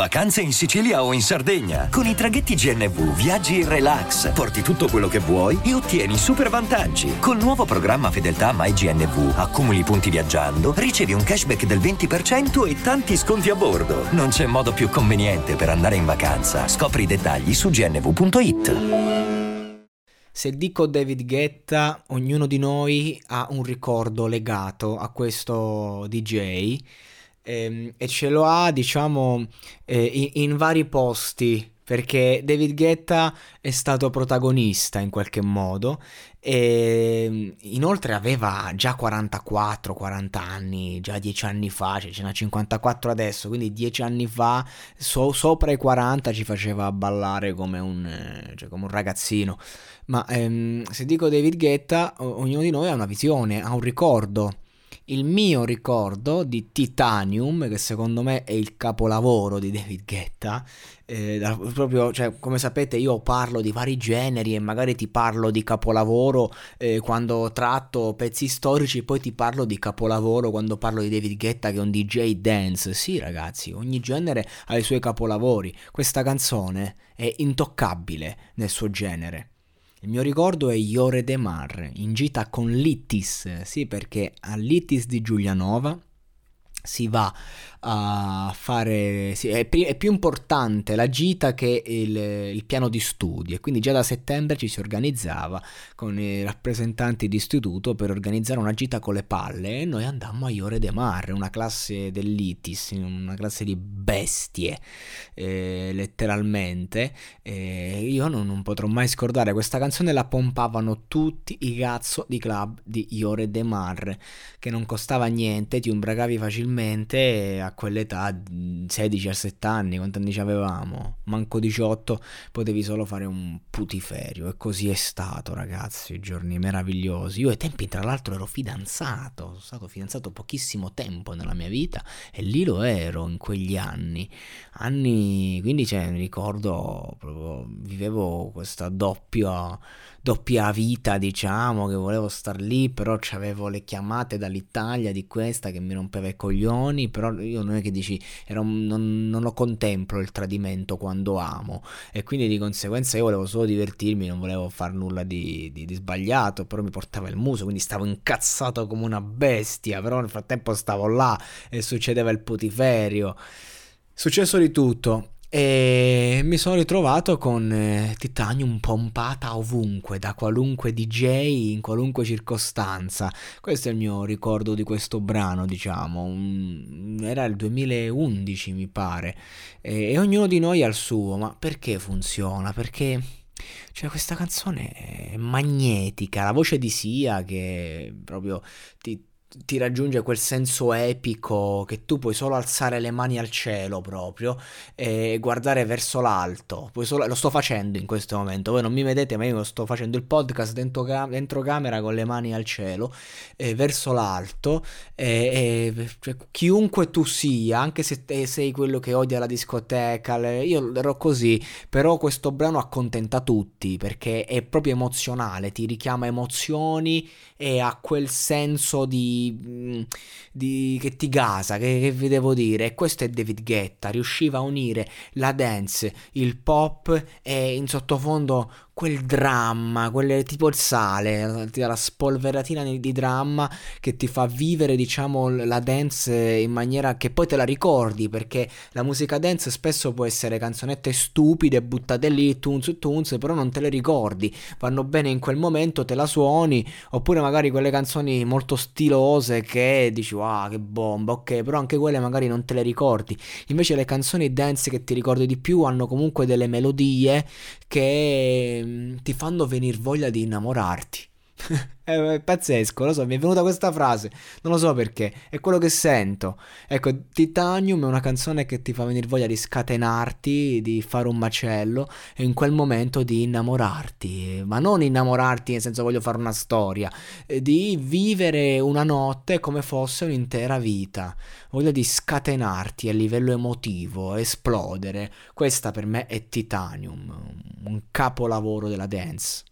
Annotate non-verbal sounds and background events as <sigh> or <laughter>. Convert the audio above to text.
Vacanze in Sicilia o in Sardegna. Con i traghetti GNV viaggi in relax, porti tutto quello che vuoi e ottieni super vantaggi. Col nuovo programma Fedeltà MyGNV accumuli punti viaggiando, ricevi un cashback del 20% e tanti sconti a bordo. Non c'è modo più conveniente per andare in vacanza. Scopri i dettagli su gnv.it. Se dico David Guetta, ognuno di noi ha un ricordo legato a questo DJ ehm, e ce lo ha, diciamo, eh, in, in vari posti perché David Guetta è stato protagonista in qualche modo e ehm, inoltre aveva già 44-40 anni, già 10 anni fa, cioè ce n'ha 54 adesso, quindi 10 anni fa so, sopra i 40 ci faceva ballare come un, eh, cioè come un ragazzino. Ma ehm, se dico David Guetta, ognuno di noi ha una visione, ha un ricordo il mio ricordo di Titanium, che secondo me è il capolavoro di David Guetta, eh, proprio, cioè, come sapete io parlo di vari generi e magari ti parlo di capolavoro eh, quando tratto pezzi storici, poi ti parlo di capolavoro quando parlo di David Guetta che è un DJ dance. Sì ragazzi, ogni genere ha i suoi capolavori. Questa canzone è intoccabile nel suo genere. Il mio ricordo è Iore De Mar, in gita con Littis, sì perché a Littis di Giulianova si va a fare sì, è, è, più importante la gita che il, il, piano di studi e quindi già da settembre ci si organizzava con i rappresentanti di istituto per organizzare una gita con le palle e noi andammo a Iore de Mar una classe dell'ITIS una classe di bestie eh, letteralmente. Eh, io non, non, potrò mai scordare questa canzone la pompavano tutti i cazzo di club di Iore de Mar che non costava niente ti umbragavi facilmente a quell'età, 16-17 anni, quanti anni avevamo? Manco 18, potevi solo fare un putiferio. E così è stato, ragazzi, giorni meravigliosi. Io ai tempi, tra l'altro, ero fidanzato, sono stato fidanzato pochissimo tempo nella mia vita e lì lo ero in quegli anni. Anni, quindi cioè, mi ricordo vivevo questa doppia doppia vita, diciamo, che volevo star lì, però avevo le chiamate dall'Italia di questa che mi rompeva i coglioni, però io non è che dici, un, non, non, lo contemplo il tradimento quando amo e quindi di conseguenza io volevo solo divertirmi, non volevo fare nulla di, di, di sbagliato, però mi portava il muso, quindi stavo incazzato come una bestia, però nel frattempo stavo là e succedeva il putiferio. Successo di tutto. E mi sono ritrovato con eh, Titanium pompata ovunque, da qualunque DJ, in qualunque circostanza. Questo è il mio ricordo di questo brano, diciamo. Era il 2011, mi pare. E, e ognuno di noi ha il suo, ma perché funziona? Perché... Cioè, questa canzone è magnetica, la voce di Sia che proprio ti, ti raggiunge quel senso epico che tu puoi solo alzare le mani al cielo proprio e guardare verso l'alto. Solo, lo sto facendo in questo momento. Voi non mi vedete, ma io sto facendo il podcast dentro, dentro camera con le mani al cielo, eh, verso l'alto. E, e cioè, chiunque tu sia, anche se sei quello che odia la discoteca, le, io ero così. Però questo brano accontenta tutti perché è proprio emozionale, ti richiama emozioni e ha quel senso di di, che ti gasa, che, che vi devo dire. E questo è David Guetta, riusciva a unire la dance, il pop e in sottofondo quel dramma, quelle, tipo il sale, la spolveratina di dramma che ti fa vivere, diciamo, la dance in maniera che poi te la ricordi, perché la musica dance spesso può essere canzonette stupide, buttate lì, tunz tunz, però non te le ricordi, vanno bene in quel momento, te la suoni, oppure magari quelle canzoni molto stilose che dici, wow, che bomba, ok, però anche quelle magari non te le ricordi. Invece le canzoni dance che ti ricordi di più hanno comunque delle melodie che mm, ti fanno venire voglia di innamorarti. <laughs> è pazzesco, lo so, mi è venuta questa frase, non lo so perché, è quello che sento. Ecco, Titanium è una canzone che ti fa venire voglia di scatenarti, di fare un macello e in quel momento di innamorarti, ma non innamorarti nel senso voglio fare una storia, eh, di vivere una notte come fosse un'intera vita, voglia di scatenarti a livello emotivo, esplodere. Questa per me è Titanium, un capolavoro della dance.